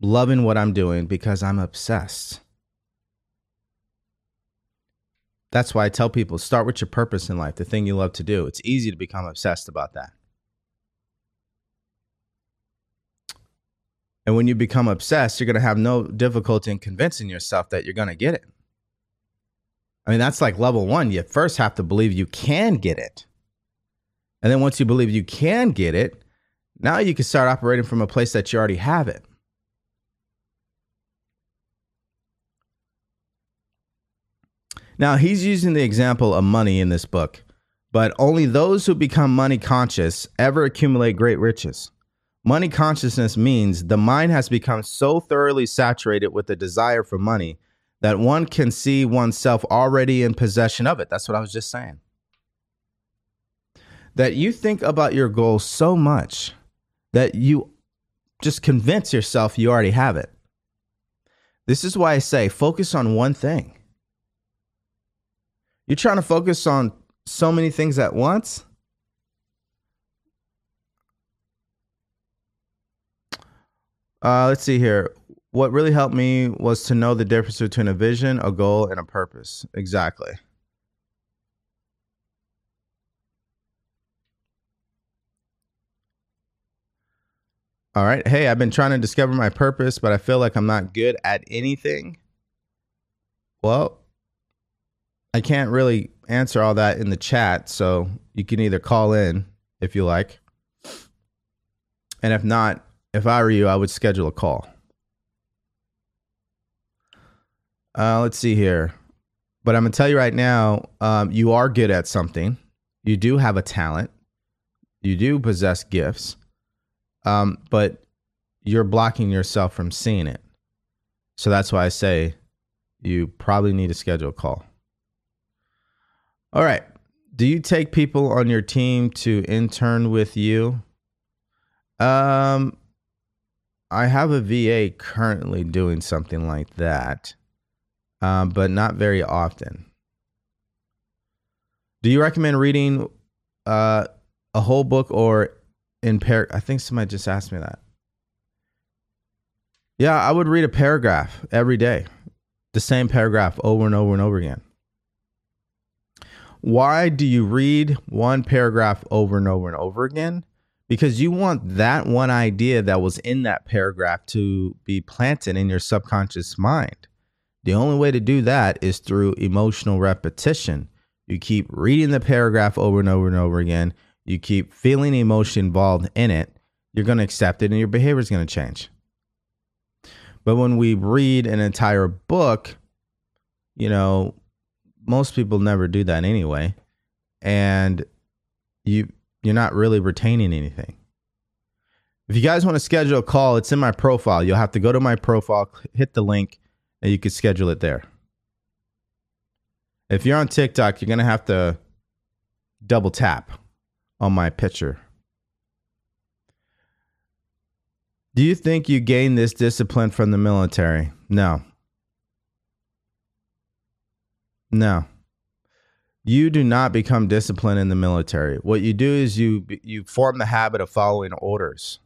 loving what I'm doing because I'm obsessed. That's why I tell people start with your purpose in life, the thing you love to do. It's easy to become obsessed about that. And when you become obsessed, you're going to have no difficulty in convincing yourself that you're going to get it. I mean, that's like level one. You first have to believe you can get it. And then once you believe you can get it, now you can start operating from a place that you already have it. Now, he's using the example of money in this book, but only those who become money conscious ever accumulate great riches. Money consciousness means the mind has become so thoroughly saturated with the desire for money that one can see oneself already in possession of it. That's what I was just saying. That you think about your goal so much that you just convince yourself you already have it. This is why I say focus on one thing. You're trying to focus on so many things at once. Uh, let's see here. What really helped me was to know the difference between a vision, a goal, and a purpose. Exactly. All right. Hey, I've been trying to discover my purpose, but I feel like I'm not good at anything. Well, I can't really answer all that in the chat, so you can either call in if you like. And if not, if I were you, I would schedule a call. Uh, let's see here. But I'm going to tell you right now um, you are good at something. You do have a talent. You do possess gifts. Um, but you're blocking yourself from seeing it. So that's why I say you probably need to schedule a call. All right. Do you take people on your team to intern with you? Um, I have a VA currently doing something like that, um, but not very often. Do you recommend reading uh, a whole book or in par? I think somebody just asked me that. Yeah, I would read a paragraph every day, the same paragraph over and over and over again. Why do you read one paragraph over and over and over again? Because you want that one idea that was in that paragraph to be planted in your subconscious mind. The only way to do that is through emotional repetition. You keep reading the paragraph over and over and over again. You keep feeling emotion involved in it. You're going to accept it and your behavior is going to change. But when we read an entire book, you know, most people never do that anyway. And you you're not really retaining anything. If you guys want to schedule a call, it's in my profile. You'll have to go to my profile, hit the link, and you can schedule it there. If you're on TikTok, you're going to have to double tap on my picture. Do you think you gained this discipline from the military? No. No. You do not become disciplined in the military. What you do is you you form the habit of following orders.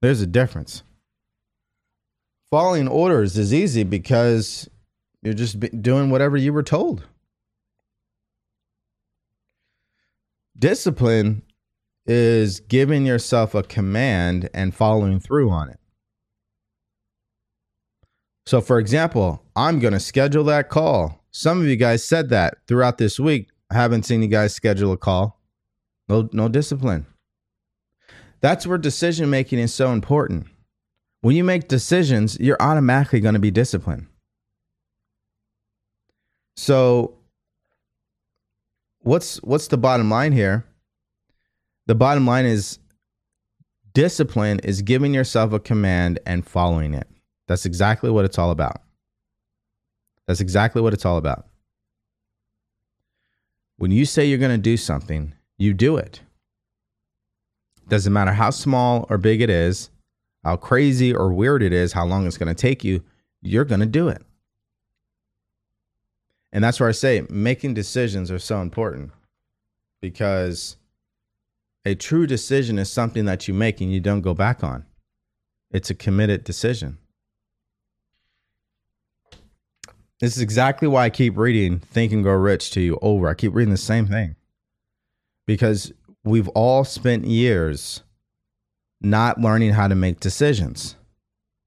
There's a difference. Following orders is easy because you're just doing whatever you were told. Discipline is giving yourself a command and following through on it. So, for example, I'm going to schedule that call. Some of you guys said that throughout this week. I haven't seen you guys schedule a call. No, no discipline. That's where decision making is so important. When you make decisions, you're automatically going to be disciplined. So, what's what's the bottom line here? The bottom line is discipline is giving yourself a command and following it. That's exactly what it's all about. That's exactly what it's all about. When you say you're going to do something, you do it. Doesn't matter how small or big it is, how crazy or weird it is, how long it's going to take you, you're going to do it. And that's where I say making decisions are so important because a true decision is something that you make and you don't go back on. It's a committed decision. This is exactly why I keep reading Think and Grow Rich to you over. I keep reading the same thing because we've all spent years not learning how to make decisions.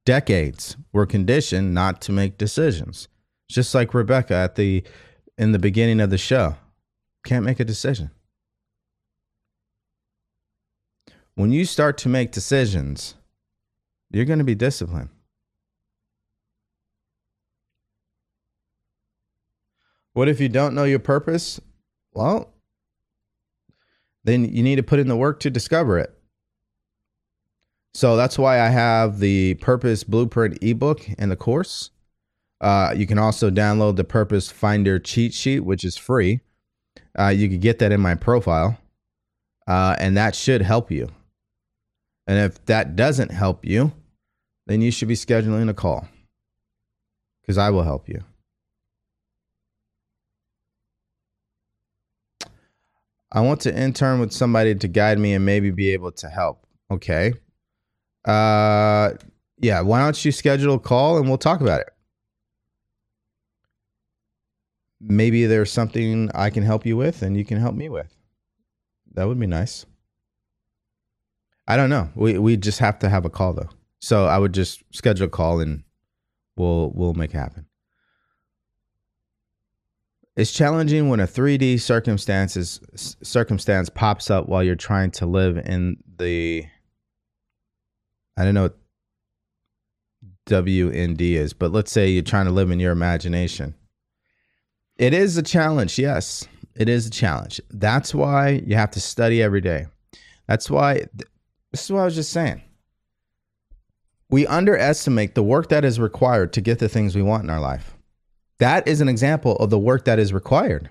Decades we're conditioned not to make decisions. Just like Rebecca at the in the beginning of the show. Can't make a decision. When you start to make decisions, you're going to be disciplined. What if you don't know your purpose? Well, then you need to put in the work to discover it. So that's why I have the Purpose Blueprint ebook and the course. Uh, you can also download the Purpose Finder cheat sheet, which is free. Uh, you can get that in my profile, uh, and that should help you. And if that doesn't help you, then you should be scheduling a call because I will help you. I want to intern with somebody to guide me and maybe be able to help. Okay. Uh, yeah. Why don't you schedule a call and we'll talk about it? Maybe there's something I can help you with and you can help me with. That would be nice. I don't know. We we just have to have a call though. So I would just schedule a call and we'll we'll make it happen. It's challenging when a 3D circumstances circumstance pops up while you're trying to live in the I don't know what WND is, but let's say you're trying to live in your imagination. It is a challenge, yes. It is a challenge. That's why you have to study every day. That's why this is what I was just saying. We underestimate the work that is required to get the things we want in our life. That is an example of the work that is required.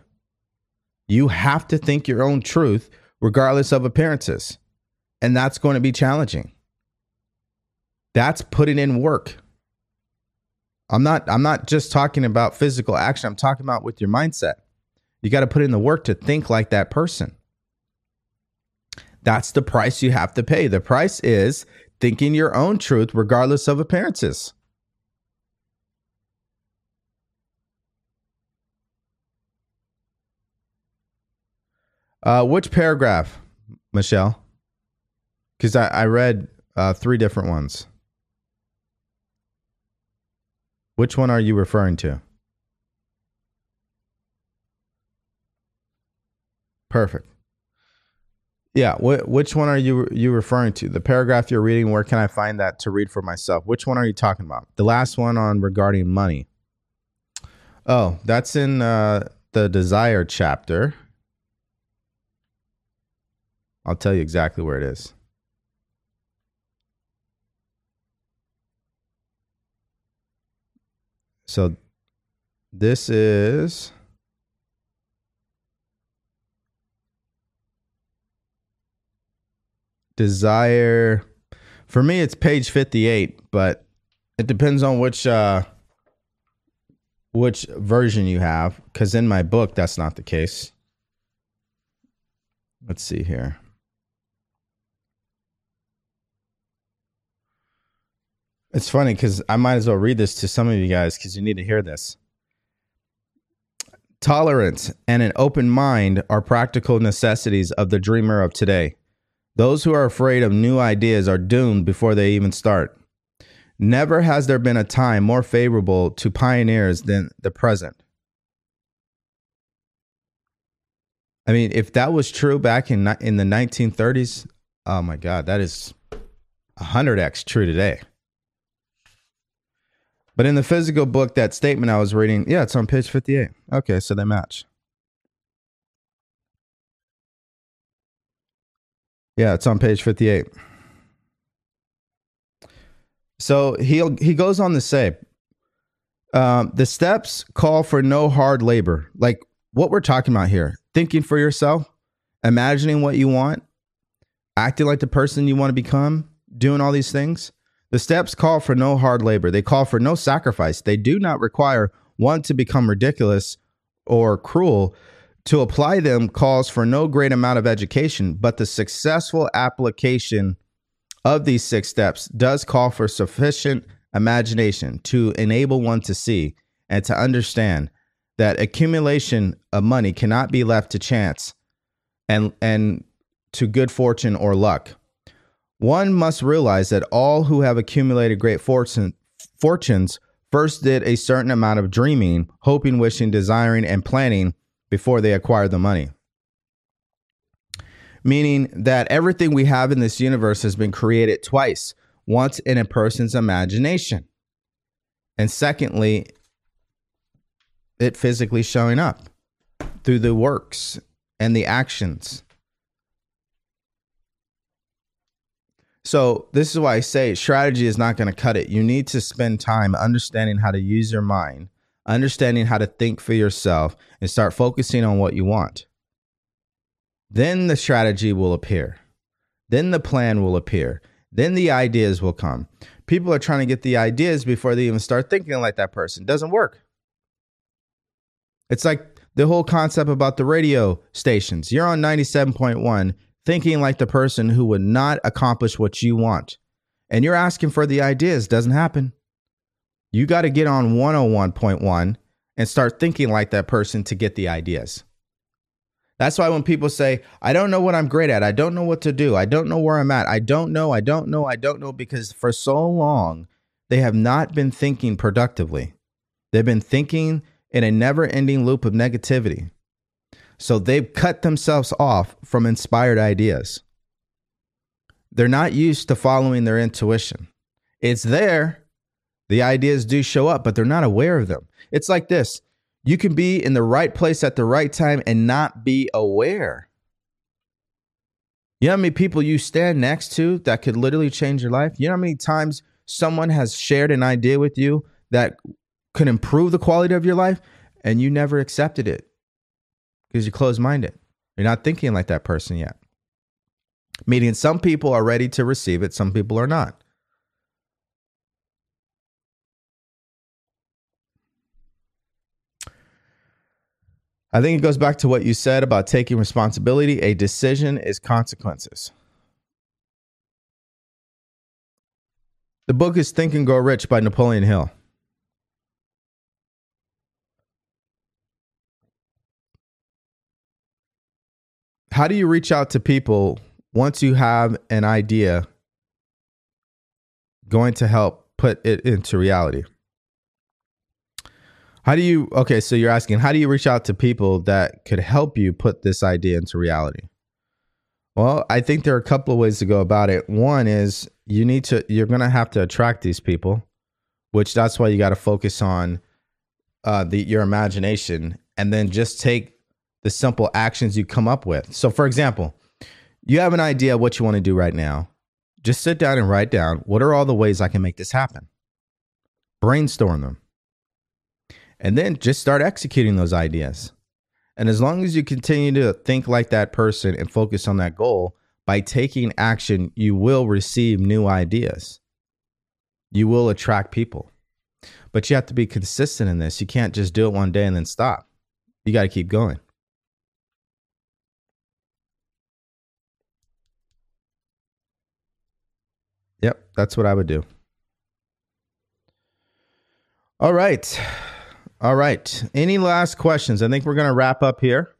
You have to think your own truth regardless of appearances. And that's going to be challenging. That's putting in work. I'm not I'm not just talking about physical action. I'm talking about with your mindset. You got to put in the work to think like that person. That's the price you have to pay. The price is thinking your own truth regardless of appearances. Uh, which paragraph, Michelle? Because I, I read uh, three different ones. Which one are you referring to? Perfect. Yeah, wh- which one are you you referring to? The paragraph you're reading. Where can I find that to read for myself? Which one are you talking about? The last one on regarding money. Oh, that's in uh, the desire chapter. I'll tell you exactly where it is. So this is desire. For me it's page 58 but it depends on which uh which version you have cuz in my book that's not the case. Let's see here It's funny because I might as well read this to some of you guys because you need to hear this. Tolerance and an open mind are practical necessities of the dreamer of today. Those who are afraid of new ideas are doomed before they even start. Never has there been a time more favorable to pioneers than the present. I mean, if that was true back in in the 1930s, oh my God, that is 100x true today. But in the physical book, that statement I was reading, yeah, it's on page 58. Okay, so they match. Yeah, it's on page 58. So he he goes on to say, um, the steps call for no hard labor. Like what we're talking about here, thinking for yourself, imagining what you want, acting like the person you want to become, doing all these things. The steps call for no hard labor. They call for no sacrifice. They do not require one to become ridiculous or cruel, to apply them calls for no great amount of education, but the successful application of these six steps does call for sufficient imagination to enable one to see and to understand that accumulation of money cannot be left to chance and and to good fortune or luck. One must realize that all who have accumulated great fortune, fortunes first did a certain amount of dreaming, hoping, wishing, desiring, and planning before they acquired the money. Meaning that everything we have in this universe has been created twice once in a person's imagination, and secondly, it physically showing up through the works and the actions. So, this is why I say strategy is not going to cut it. You need to spend time understanding how to use your mind, understanding how to think for yourself, and start focusing on what you want. Then the strategy will appear. Then the plan will appear. Then the ideas will come. People are trying to get the ideas before they even start thinking like that person. Doesn't work. It's like the whole concept about the radio stations. You're on 97.1 thinking like the person who would not accomplish what you want. And you're asking for the ideas. Doesn't happen. You got to get on 101.1 and start thinking like that person to get the ideas. That's why when people say, I don't know what I'm great at, I don't know what to do, I don't know where I'm at, I don't know, I don't know, I don't know, because for so long, they have not been thinking productively. They've been thinking in a never ending loop of negativity. So they've cut themselves off from inspired ideas. They're not used to following their intuition. It's there. The ideas do show up, but they're not aware of them. It's like this you can be in the right place at the right time and not be aware. You know how many people you stand next to that could literally change your life? You know how many times someone has shared an idea with you that could improve the quality of your life and you never accepted it because you're closed minded. You're not thinking like that person yet. Meaning some people are ready to receive it, some people are not. I think it goes back to what you said about taking responsibility. A decision is consequences. The book is Think and Grow Rich by Napoleon Hill. How do you reach out to people once you have an idea going to help put it into reality? How do you okay, so you're asking how do you reach out to people that could help you put this idea into reality? Well, I think there are a couple of ways to go about it. One is you need to you're going to have to attract these people, which that's why you got to focus on uh the your imagination and then just take the simple actions you come up with. So for example, you have an idea what you want to do right now. Just sit down and write down what are all the ways I can make this happen. Brainstorm them and then just start executing those ideas. And as long as you continue to think like that person and focus on that goal, by taking action, you will receive new ideas. You will attract people. But you have to be consistent in this. You can't just do it one day and then stop. You got to keep going. Yep, that's what I would do. All right. All right. Any last questions? I think we're going to wrap up here.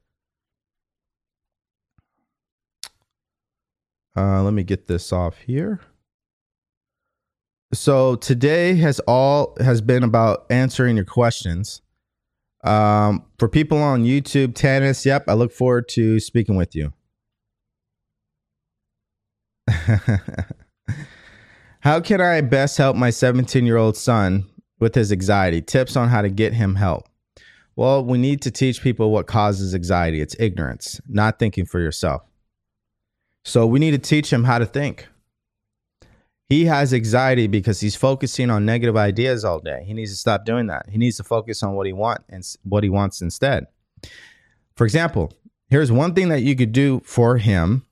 Uh, let me get this off here. So today has all has been about answering your questions. Um, for people on YouTube, Tanis, yep, I look forward to speaking with you. How can I best help my 17 year old son with his anxiety. Tips on how to get him help. Well, we need to teach people what causes anxiety. It's ignorance, not thinking for yourself. So we need to teach him how to think. He has anxiety because he's focusing on negative ideas all day. He needs to stop doing that. He needs to focus on what he want and what he wants instead. For example, here's one thing that you could do for him,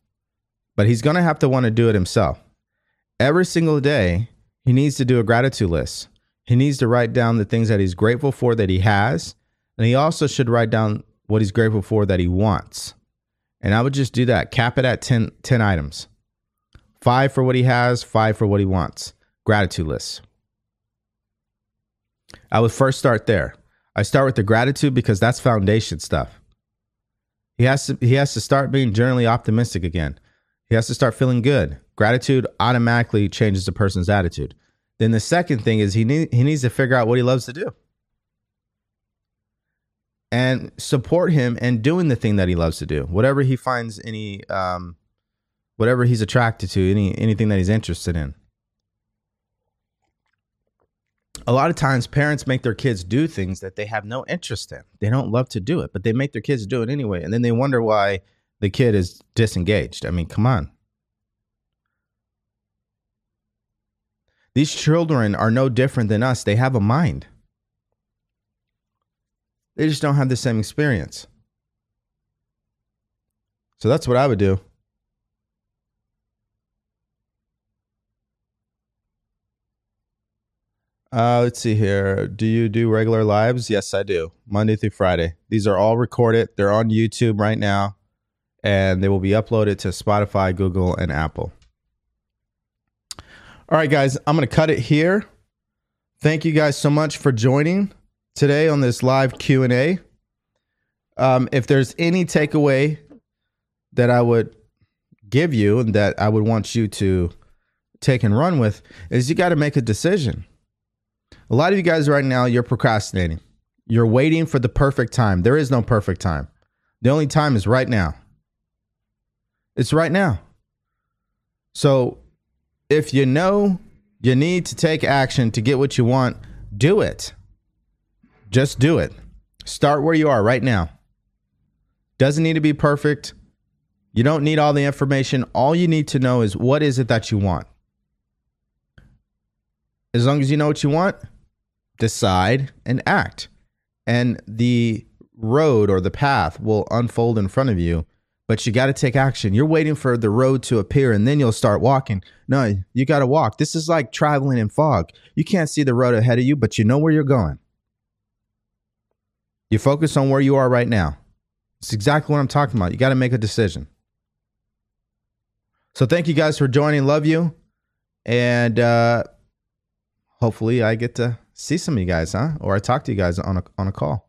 but he's going to have to want to do it himself. Every single day, he needs to do a gratitude list. He needs to write down the things that he's grateful for that he has, And he also should write down what he's grateful for that he wants. And I would just do that. Cap it at 10, 10 items. Five for what he has, five for what he wants. Gratitude list. I would first start there. I start with the gratitude because that's foundation stuff. He has to he has to start being generally optimistic again. He has to start feeling good. Gratitude automatically changes a person's attitude. Then the second thing is he need, he needs to figure out what he loves to do. And support him in doing the thing that he loves to do. Whatever he finds any um whatever he's attracted to, any anything that he's interested in. a lot of times parents make their kids do things that they have no interest in. They don't love to do it, but they make their kids do it anyway. And then they wonder why the kid is disengaged. I mean, come on. These children are no different than us. They have a mind. They just don't have the same experience. So that's what I would do. Uh, let's see here. Do you do regular lives? Yes, I do. Monday through Friday. These are all recorded. They're on YouTube right now, and they will be uploaded to Spotify, Google, and Apple. All right, guys, I'm going to cut it here. Thank you guys so much for joining today on this live Q and A. Um, if there's any takeaway that I would give you and that I would want you to take and run with, is you got to make a decision a lot of you guys right now, you're procrastinating. You're waiting for the perfect time. There is no perfect time. The only time is right now. It's right now. So if you know you need to take action to get what you want, do it. Just do it. Start where you are right now. Doesn't need to be perfect. You don't need all the information. All you need to know is what is it that you want. As long as you know what you want, decide and act. And the road or the path will unfold in front of you, but you got to take action. You're waiting for the road to appear and then you'll start walking. No, you got to walk. This is like traveling in fog. You can't see the road ahead of you, but you know where you're going. You focus on where you are right now. It's exactly what I'm talking about. You got to make a decision. So thank you guys for joining. Love you. And uh, hopefully I get to see some of you guys, huh? Or I talk to you guys on a on a call.